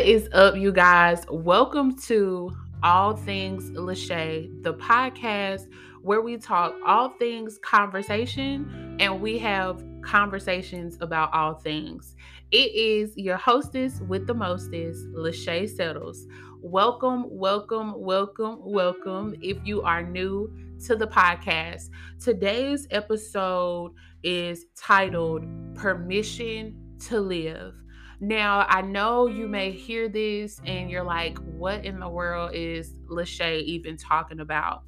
What is up, you guys? Welcome to All Things Lachey, the podcast where we talk all things conversation and we have conversations about all things. It is your hostess with the mostest, Lachey Settles. Welcome, welcome, welcome, welcome. If you are new to the podcast, today's episode is titled Permission to Live. Now, I know you may hear this and you're like, what in the world is Lachey even talking about?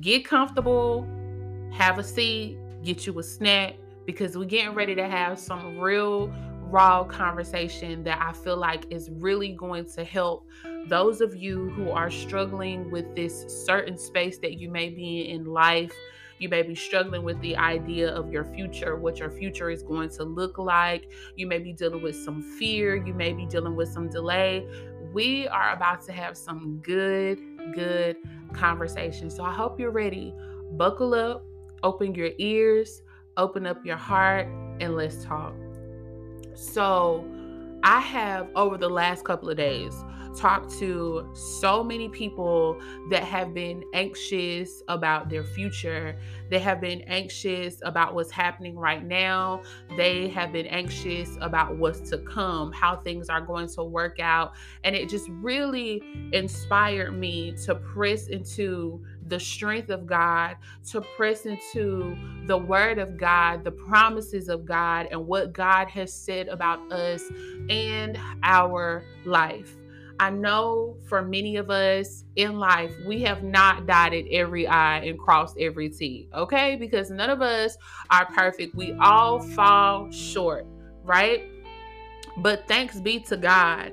Get comfortable, have a seat, get you a snack, because we're getting ready to have some real raw conversation that I feel like is really going to help those of you who are struggling with this certain space that you may be in life you may be struggling with the idea of your future, what your future is going to look like. You may be dealing with some fear. You may be dealing with some delay. We are about to have some good, good conversation. So I hope you're ready. Buckle up, open your ears, open up your heart, and let's talk. So, I have over the last couple of days talked to so many people that have been anxious about their future. They have been anxious about what's happening right now. They have been anxious about what's to come, how things are going to work out. And it just really inspired me to press into the strength of God, to press into the word of God, the promises of God, and what God has said about us and our life. I know for many of us in life, we have not dotted every I and crossed every T, okay? Because none of us are perfect. We all fall short, right? But thanks be to God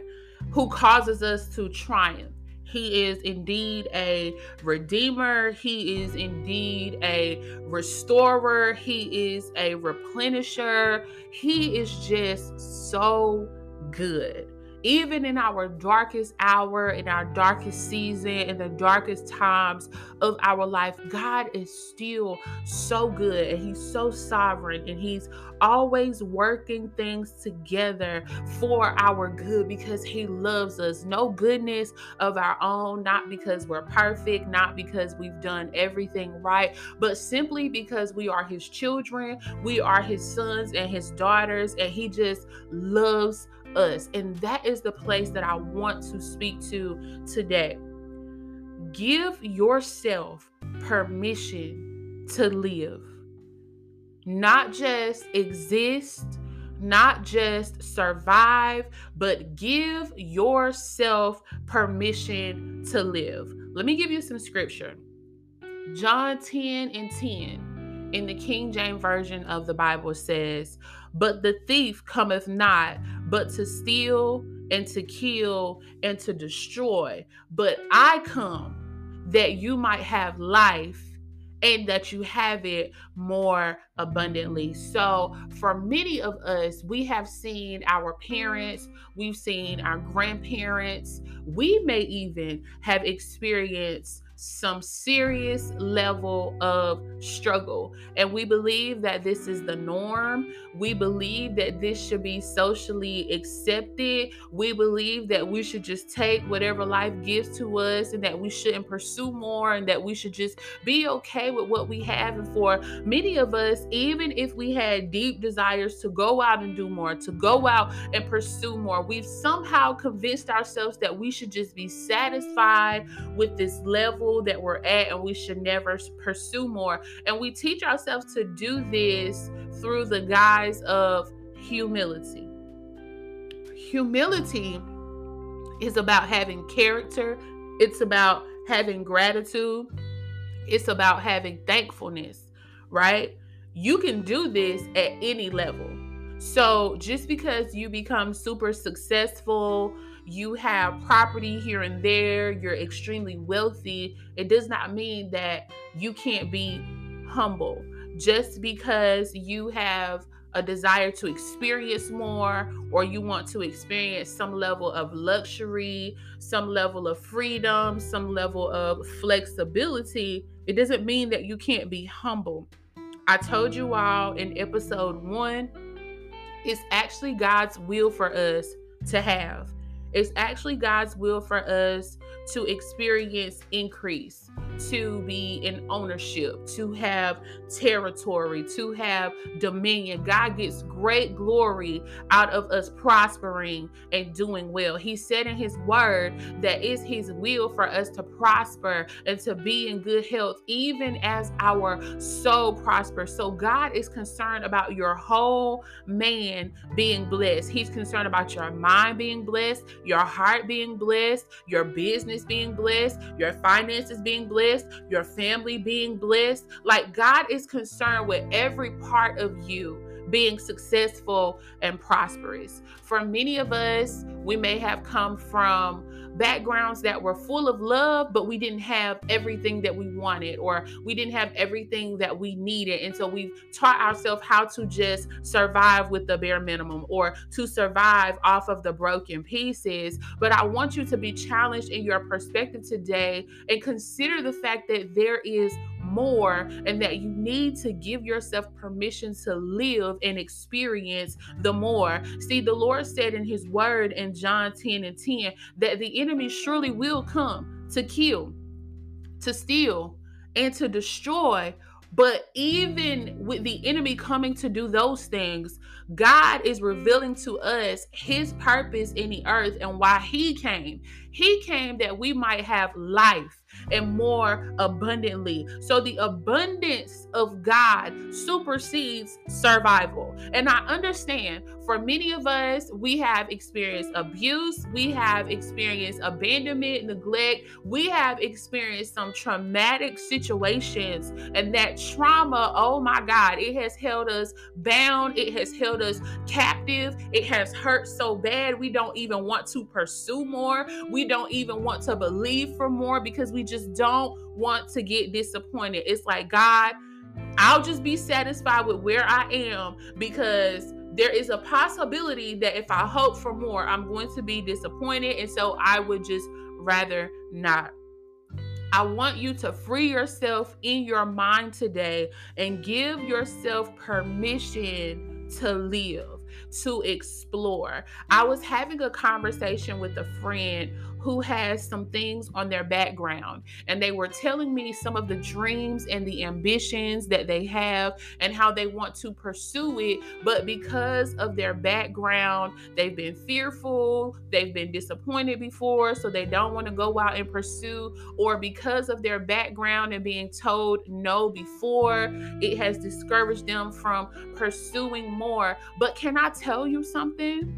who causes us to triumph. He is indeed a redeemer. He is indeed a restorer. He is a replenisher. He is just so good even in our darkest hour, in our darkest season, in the darkest times of our life, God is still so good and He's so sovereign and He's always working things together for our good because He loves us. No goodness of our own, not because we're perfect, not because we've done everything right, but simply because we are His children, we are His sons and His daughters, and He just loves us. And that is the place that I want to speak to today. Give yourself permission to live, not just exist, not just survive, but give yourself permission to live. Let me give you some scripture. John 10 and 10 in the King James Version of the Bible says, But the thief cometh not but to steal and to kill and to destroy. But I come that you might have life and that you have it more abundantly. So, for many of us, we have seen our parents, we've seen our grandparents, we may even have experienced some serious level of struggle. And we believe that this is the norm. We believe that this should be socially accepted. We believe that we should just take whatever life gives to us and that we shouldn't pursue more and that we should just be okay with what we have. And for many of us, even if we had deep desires to go out and do more, to go out and pursue more, we've somehow convinced ourselves that we should just be satisfied with this level level that we're at and we should never pursue more. And we teach ourselves to do this through the guise of humility. Humility is about having character, it's about having gratitude, it's about having thankfulness, right? You can do this at any level. So just because you become super successful, you have property here and there, you're extremely wealthy, it does not mean that you can't be humble. Just because you have a desire to experience more or you want to experience some level of luxury, some level of freedom, some level of flexibility, it doesn't mean that you can't be humble. I told you all in episode one, it's actually God's will for us to have. It's actually God's will for us to experience increase, to be in ownership, to have territory, to have dominion. God gets great glory out of us prospering and doing well. He said in His word that it's His will for us to prosper and to be in good health, even as our soul prospers. So, God is concerned about your whole man being blessed. He's concerned about your mind being blessed, your heart being blessed, your business being blessed, your finances being blessed, your family being blessed. Like God is concerned with every part of you being successful and prosperous. For many of us, we may have come from backgrounds that were full of love, but we didn't have everything that we wanted or we didn't have everything that we needed. And so we've taught ourselves how to just survive with the bare minimum or to survive off of the broken pieces. But I want you to be challenged in your perspective today and consider the fact that there is more and that you need to give yourself permission to live and experience the more. See, the Lord said in his word in John 10 and 10 that the enemy surely will come to kill, to steal, and to destroy. But even with the enemy coming to do those things, God is revealing to us his purpose in the earth and why he came. He came that we might have life and more abundantly. So the abundance of God supersedes survival. And I understand for many of us, we have experienced abuse, we have experienced abandonment, neglect, we have experienced some traumatic situations. And that trauma, oh my God, it has held us bound, it has held us captive, it has hurt so bad we don't even want to pursue more, we don't even want to believe for more because we just don't want to get disappointed. It's like, God, I'll just be satisfied with where I am because there is a possibility that if I hope for more, I'm going to be disappointed. And so I would just rather not. I want you to free yourself in your mind today and give yourself permission to live, to explore. I was having a conversation with a friend who has some things on their background. And they were telling me some of the dreams and the ambitions that they have and how they want to pursue it. But because of their background, they've been fearful, they've been disappointed before, so they don't want to go out and pursue. Or because of their background and being told no before, it has discouraged them from pursuing more. But can I tell you something?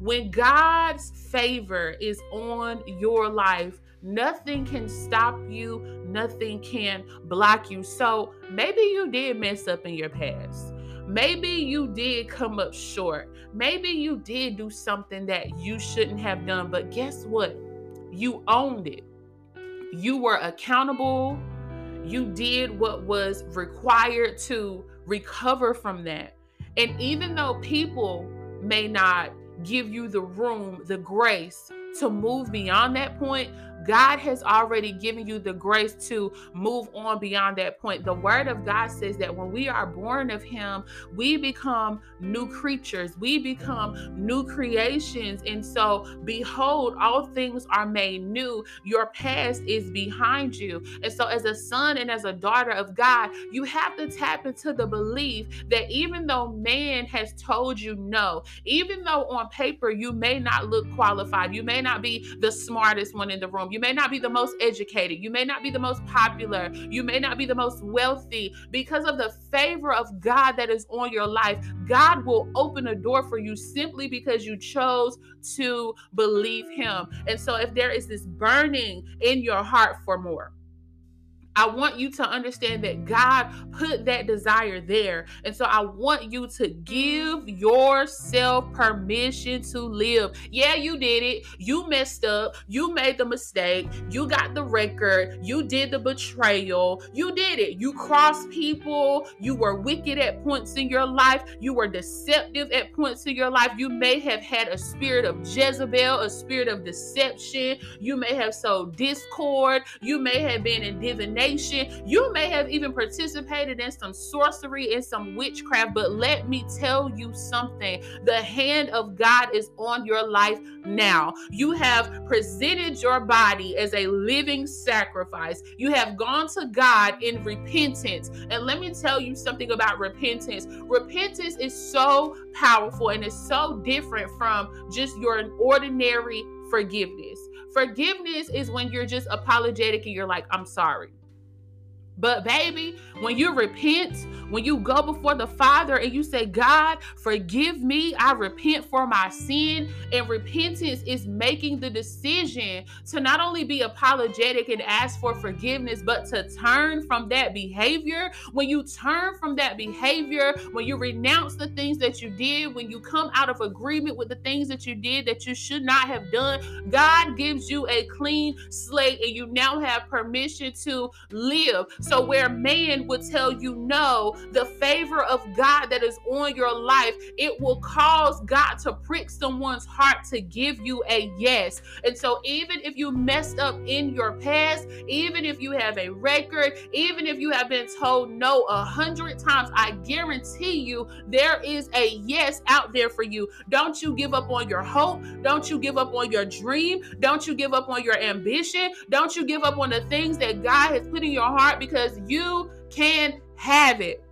When God's favor is on your life, nothing can stop you, nothing can block you. So maybe you did mess up in your past. Maybe you did come up short. Maybe you did do something that you shouldn't have done. But guess what? You owned it. You were accountable. You did what was required to recover from that. And even though people may not give you the room, the grace to move beyond that point, God has already given you the grace to move on beyond that point. The word of God says that when we are born of Him, we become new creatures, we become new creations. And so, behold, all things are made new. Your past is behind you. And so, as a son and as a daughter of God, you have to tap into the belief that even though man has told you no, even though on paper you may not look qualified, you may not be the smartest one in the room, you may not be the most educated. You may not be the most popular. You may not be the most wealthy. Because of the favor of God that is on your life, God will open a door for you simply because you chose to believe Him. And so, if there is this burning in your heart for more, I want you to understand that God put that desire there. And so I want you to give yourself permission to live. Yeah, you did it. You messed up. You made the mistake. You got the record. You did the betrayal. You did it. You crossed people. You were wicked at points in your life. You were deceptive at points in your life. You may have had a spirit of Jezebel, a spirit of deception. You may have sowed discord. You may have been in divination divination. You may have even participated in some sorcery and some witchcraft, but let me tell you something the hand of God is on your life now. You have presented your body as a living sacrifice, you have gone to God in repentance. And let me tell you something about repentance repentance is so powerful and it's so different from just your ordinary forgiveness. Forgiveness is when you're just apologetic and you're like, I'm sorry. But baby, when you repent, when you go before the Father and you say, God, forgive me, I repent for my sin. And repentance is making the decision to not only be apologetic and ask for forgiveness, but to turn from that behavior. When you turn from that behavior, when you renounce the things that you did, when you come out of agreement with the things that you did that you should not have done, God gives you a clean slate and you now have permission to live. So, where man would tell you no, the favor of God that is on your life, it will cause God to prick someone's heart to give you a yes. And so, even if you messed up in your past, even if you have a record, even if you have been told no a hundred times, I guarantee you there is a yes out there for you. Don't you give up on your hope. Don't you give up on your dream. Don't you give up on your ambition. Don't you give up on the things that God has put in your heart because because you can have it.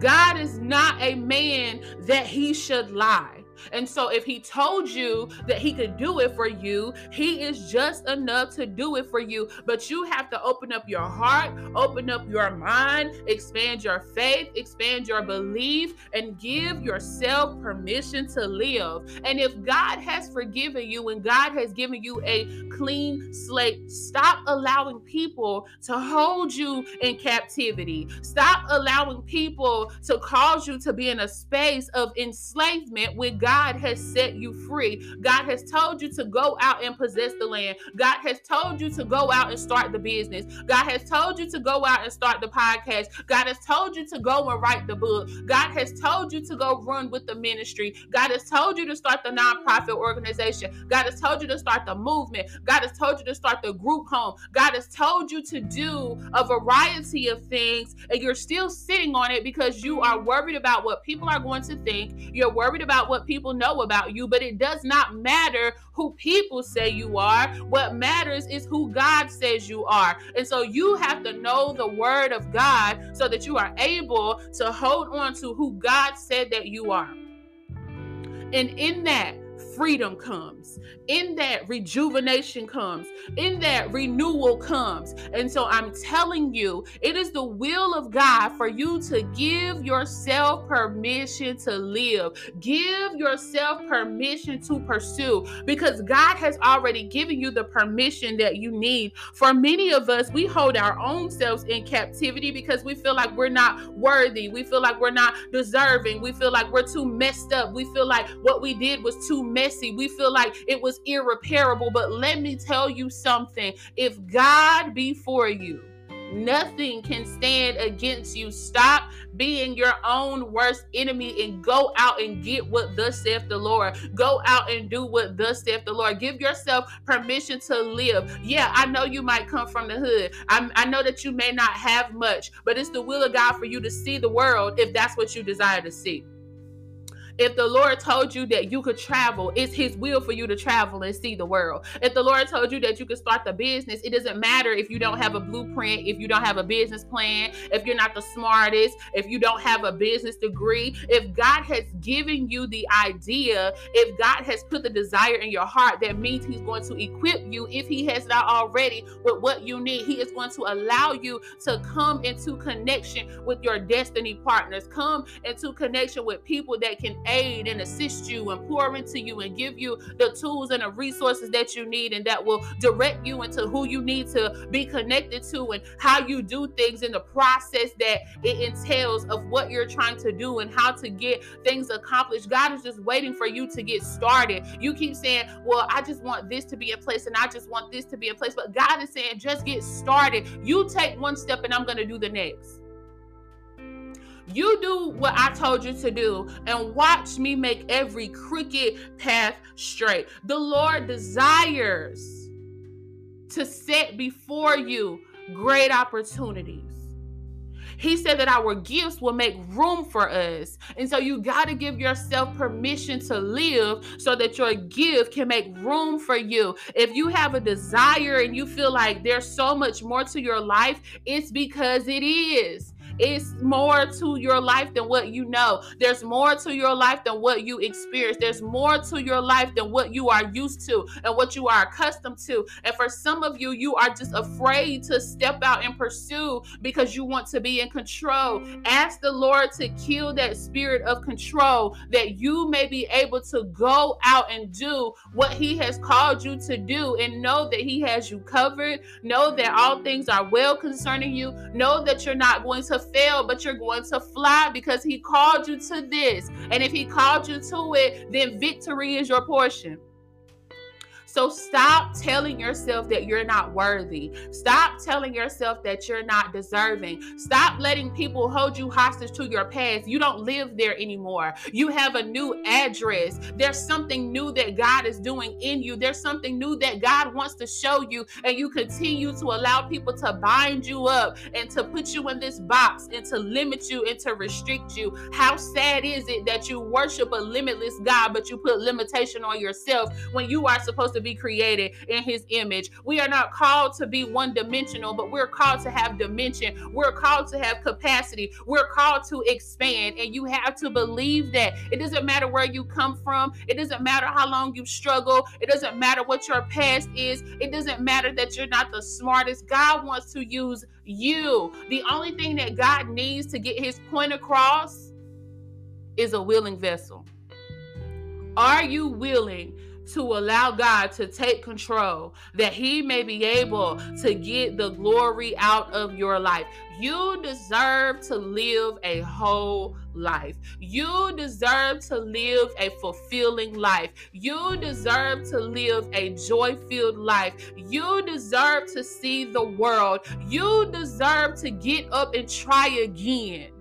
God is not a man that he should lie. And so, if he told you that he could do it for you, he is just enough to do it for you. But you have to open up your heart, open up your mind, expand your faith, expand your belief, and give yourself permission to live. And if God has forgiven you and God has given you a clean slate, stop allowing people to hold you in captivity. Stop allowing people to cause you to be in a space of enslavement God God has set you free. God has told you to go out and possess the land. God has told you to go out and start the business. God has told you to go out and start the podcast. God has told you to go and write the book. God has told you to go run with the ministry. God has told you to start the nonprofit organization. God has told you to start the movement. God has told you to start the group home. God has told you to do a variety of things, and you're still sitting on it because you are worried about what people are going to think. You're worried about what people know about you, but it does not matter who people say you are. What matters is who God says you are. And so you have to know the word of God so that you are able to hold on to who God said that you are. And in that, freedom comes, in that rejuvenation comes, in that renewal comes. And so I'm telling you, it is the will of God for you to give yourself permission to live, give yourself permission to pursue because God has already given you the permission that you need. For many of us, we hold our own selves in captivity because we feel like we're not worthy, we feel like we're not deserving, we feel like we're too messed up, we feel like what we did was too messy, we feel like it was irreparable. But let me tell you something if God be for you, Nothing can stand against you. Stop being your own worst enemy and go out and get what thus saith the Lord. Go out and do what thus saith the Lord. Give yourself permission to live. Yeah, I know you might come from the hood. i I know that you may not have much, but it's the will of God for you to see the world if that's what you desire to see. If the Lord told you that you could travel, it's His will for you to travel and see the world. If the Lord told you that you could start the business, it doesn't matter if you don't have a blueprint, if you don't have a business plan, if you're not the smartest, if you don't have a business degree. If God has given you the idea, if God has put the desire in your heart, that means He's going to equip you, if He has not already, with what you need. He is going to allow you to come into connection with your destiny partners, come into connection with people that can aid and assist you and pour into you and give you the tools and the resources that you need and that will direct you into who you need to be connected to and how you do things in the process that it entails of what you're trying to do and how to get things accomplished. God is just waiting for you to get started. You keep saying, Well, I just want this to be in place and I just want this to be in place. But God is saying, Just get started. You take one step and I'm going to do the next. You do what I told you to do and watch me make every crooked path straight. The Lord desires to set before you great opportunities. He said that our gifts will make room for us. And so you got to give yourself permission to live so that your gift can make room for you. If you have a desire and you feel like there's so much more to your life, it's because it is. It's more to your life than what you know. There's more to your life than what you experience. There's more to your life than what you are used to and what you are accustomed to. And for some of you, you are just afraid to step out and pursue because you want to be in control. Ask the Lord to kill that spirit of control that you may be able to go out and do what He has called you to do and know that He has you covered. Know that all things are well concerning you. Know that you're not going to fail, but you're going to fly because He called you to this. And if He called you to it, then victory is your portion. So stop telling yourself that you're not worthy. Stop telling yourself that you're not deserving. Stop letting people hold you hostage to your past. You don't live there anymore. You have a new address. There's something new that God is doing in you. There's something new that God wants to show you, and you continue to allow people to bind you up and to put you in this box and to limit you and to restrict you. How sad is it that you worship a limitless God, but you put limitation on yourself when you are supposed to be created in his image. We are not called to be one dimensional, but we're called to have dimension. We're called to have capacity. We're called to expand. And you have to believe that. It doesn't matter where you come from, it doesn't matter how long you struggle, it doesn't matter what your past is, it doesn't matter that you're not the smartest. God wants to use you. The only thing that God needs to get his point across is a willing vessel. Are you willing to allow God to take control, that He may be able to get the glory out of your life. You deserve to live a whole life. You deserve to live a fulfilling life. You deserve to live a joy filled life. You deserve to see the world. You deserve to get up and try again.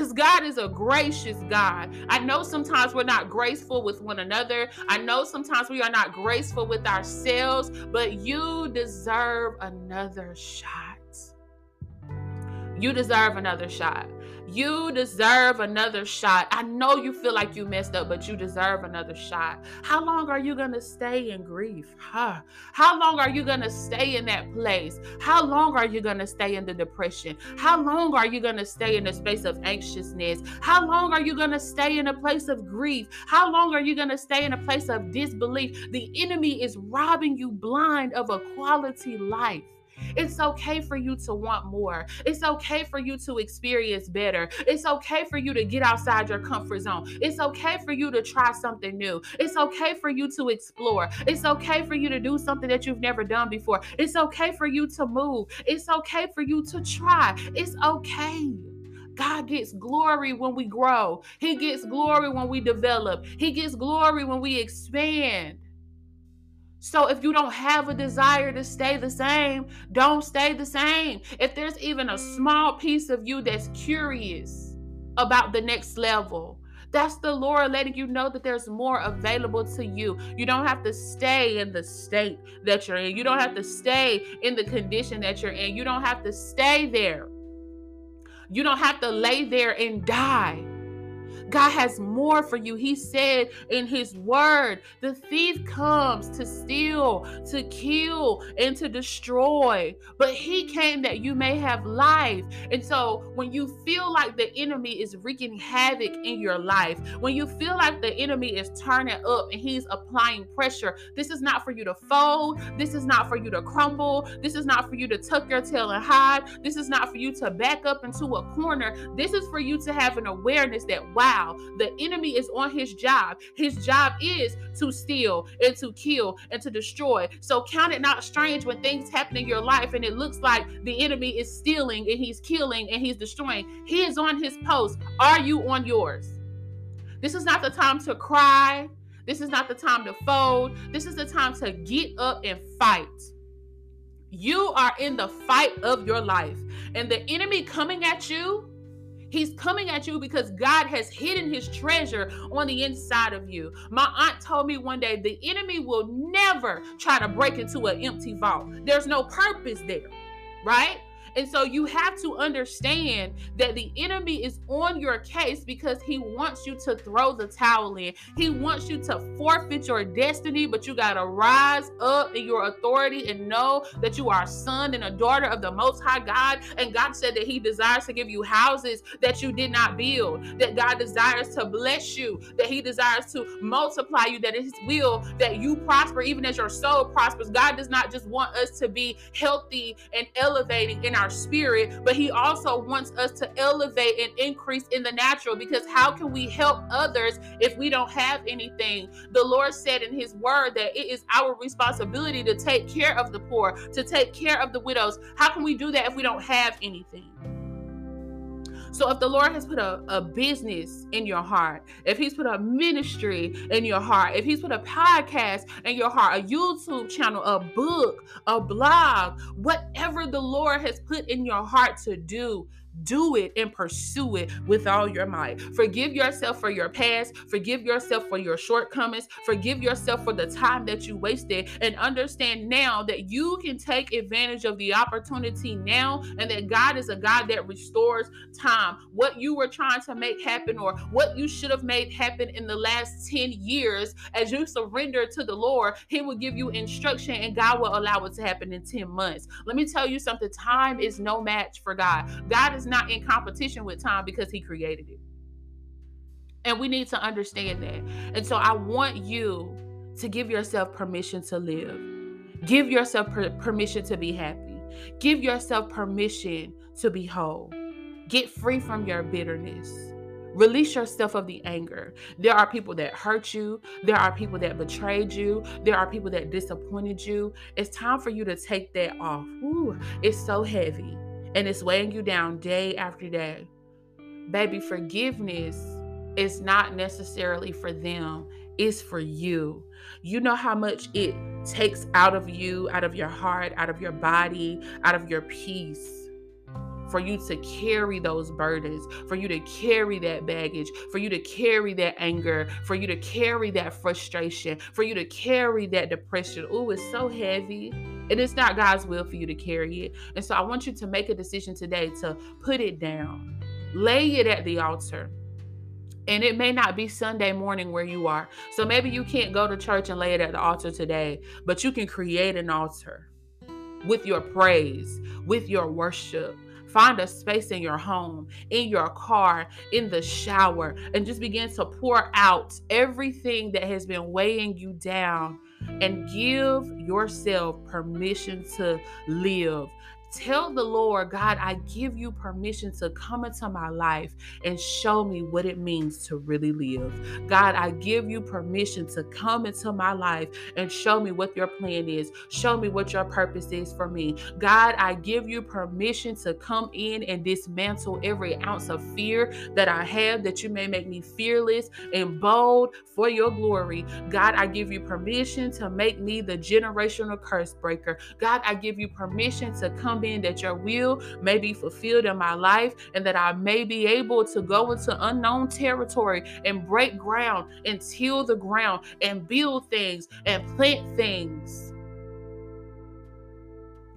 Because God is a gracious God. I know sometimes we're not graceful with one another. I know sometimes we are not graceful with ourselves, but you deserve another shot. You deserve another shot. You deserve another shot. I know you feel like you messed up, but you deserve another shot. How long are you going to stay in grief? Huh? How long are you going to stay in that place? How long are you going to stay in the depression? How long are you going to stay in the space of anxiousness? How long are you going to stay in a place of grief? How long are you going to stay in a place of disbelief? The enemy is robbing you blind of a quality life. It's okay for you to want more. It's okay for you to experience better. It's okay for you to get outside your comfort zone. It's okay for you to try something new. It's okay for you to explore. It's okay for you to do something that you've never done before. It's okay for you to move. It's okay for you to try. It's okay. God gets glory when we grow. He gets glory when we develop. He gets glory when we expand. So if you don't have a desire to stay the same, don't stay the same. If there's even a small piece of you that's curious about the next level, that's the Lord letting you know that there's more available to you. You don't have to stay in the state that you're in. You don't have to stay in the condition that you're in. You don't have to stay there. You don't have to lay there and die. God has more for you. He said in his word, the thief comes to steal, to kill, and to destroy. But he came that you may have life. And so when you feel like the enemy is wreaking havoc in your life, when you feel like the enemy is turning up and he's applying pressure, this is not for you to fold. This is not for you to crumble. This is not for you to tuck your tail and hide. This is not for you to back up into a corner. This is for you to have an awareness that, wow, the enemy is on his job. His job is to steal and to kill and to destroy. So count it not strange when things happen in your life and it looks like the enemy is stealing and he's killing and he's destroying. He is on his post. Are you on yours? This is not the time to cry. This is not the time to fold. This is the time to get up and fight. You are in the fight of your life, and the enemy coming at you He's coming at you because God has hidden his treasure on the inside of you. My aunt told me one day the enemy will never try to break into an empty vault. There's no purpose there. right? And so you have to understand that the enemy is on your case because he wants you to throw the towel in. He wants you to forfeit your destiny, but you got to rise up in your authority and know that you are a son and a daughter of the Most High God. And God said that He desires to give you houses that you did not build, that God desires to bless you, that He desires to multiply you, that His will that you prosper even as your soul prospers. God does not just want us to be healthy and elevating in our spirit, but He also wants us to elevate and increase in the natural because how can we help others if we don't have anything? The Lord said in His word that it is our responsibility to take care of the poor, to take care of the widows. How can we do that if we don't have anything? So if the Lord has put a, a business in your heart, if He's put a ministry in your heart, if He's put a podcast in your heart, a YouTube channel, a book, a blog, whatever the Lord has put in your heart to do, do it and pursue it with all your might. Forgive yourself for your past. Forgive yourself for your shortcomings. Forgive yourself for the time that you wasted. And understand now that you can take advantage of the opportunity now and that God is a God that restores time. What you were trying to make happen or what you should have made happen in the last 10 years, as you surrender to the Lord, He will give you instruction and God will allow it to happen in 10 months. Let me tell you something time is no match for God. God is not in competition with time because he created it. And we need to understand that. And so I want you to give yourself permission to live. Give yourself per- permission to be happy. Give yourself permission to be whole. Get free from your bitterness. Release yourself of the anger. There are people that hurt you. There are people that betrayed you. There are people that disappointed you. It's time for you to take that off. Ooh, it's so heavy and it's weighing you down day after day, baby, forgiveness is not necessarily for them, it's for you. You know how much it takes out of you, out of your heart, out of your body, out of your peace for you to carry those burdens, for you to carry that baggage, for you to carry that anger, for you to carry that frustration, for you to carry that depression. Oh, it's so heavy. And It is not God's will for you to carry it. And so I want you to make a decision today to put it down, lay it at the altar. And it may not be Sunday morning where you are. So maybe you can't go to church and lay it at the altar today, but you can create an altar with your praise, with your worship. Find a space in your home, in your car, in the shower, and just begin to pour out everything that has been weighing you down and give yourself permission to live. Tell the Lord, God, I give you permission to come into my life and show me what it means to really live. God, I give you permission to come into my life and show me what your plan is. Show me what your purpose is for me. God, I give you permission to come in and dismantle every ounce of fear that I have, that you may make me fearless and bold for your glory. God, I give you permission to make me the generational curse breaker. God, I give you permission to come being that your will may be fulfilled in my life and that I may be able to go into unknown territory and break ground and till the ground and build things and plant things.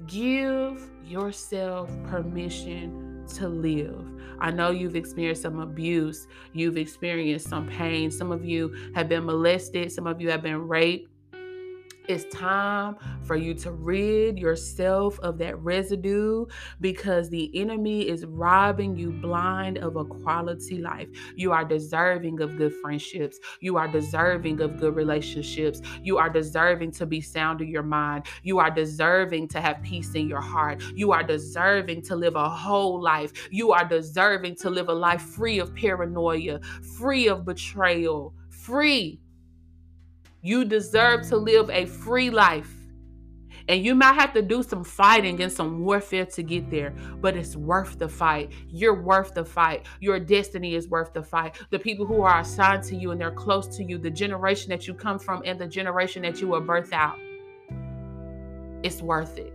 Give yourself permission to live. I know you've experienced some abuse, you've experienced some pain. Some of you have been molested, some of you have been raped. It's time for you to rid yourself of that residue because the enemy is robbing you blind of a quality life. You are deserving of good friendships. You are deserving of good relationships. You are deserving to be sound in your mind. You are deserving to have peace in your heart. You are deserving to live a whole life. You are deserving to live a life free of paranoia, free of betrayal, free you deserve to live a free life. And you might have to do some fighting and some warfare to get there, but it's worth the fight. You're worth the fight. Your destiny is worth the fight. The people who are assigned to you and they're close to you, the generation that you come from and the generation that you will birth out, it's worth it.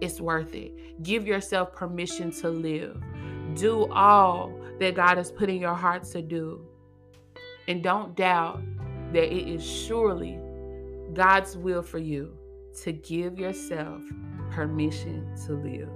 It's worth it. Give yourself permission to live. Do all that God has put in your heart to do. And don't doubt that it is surely God's will for you to give yourself permission to live.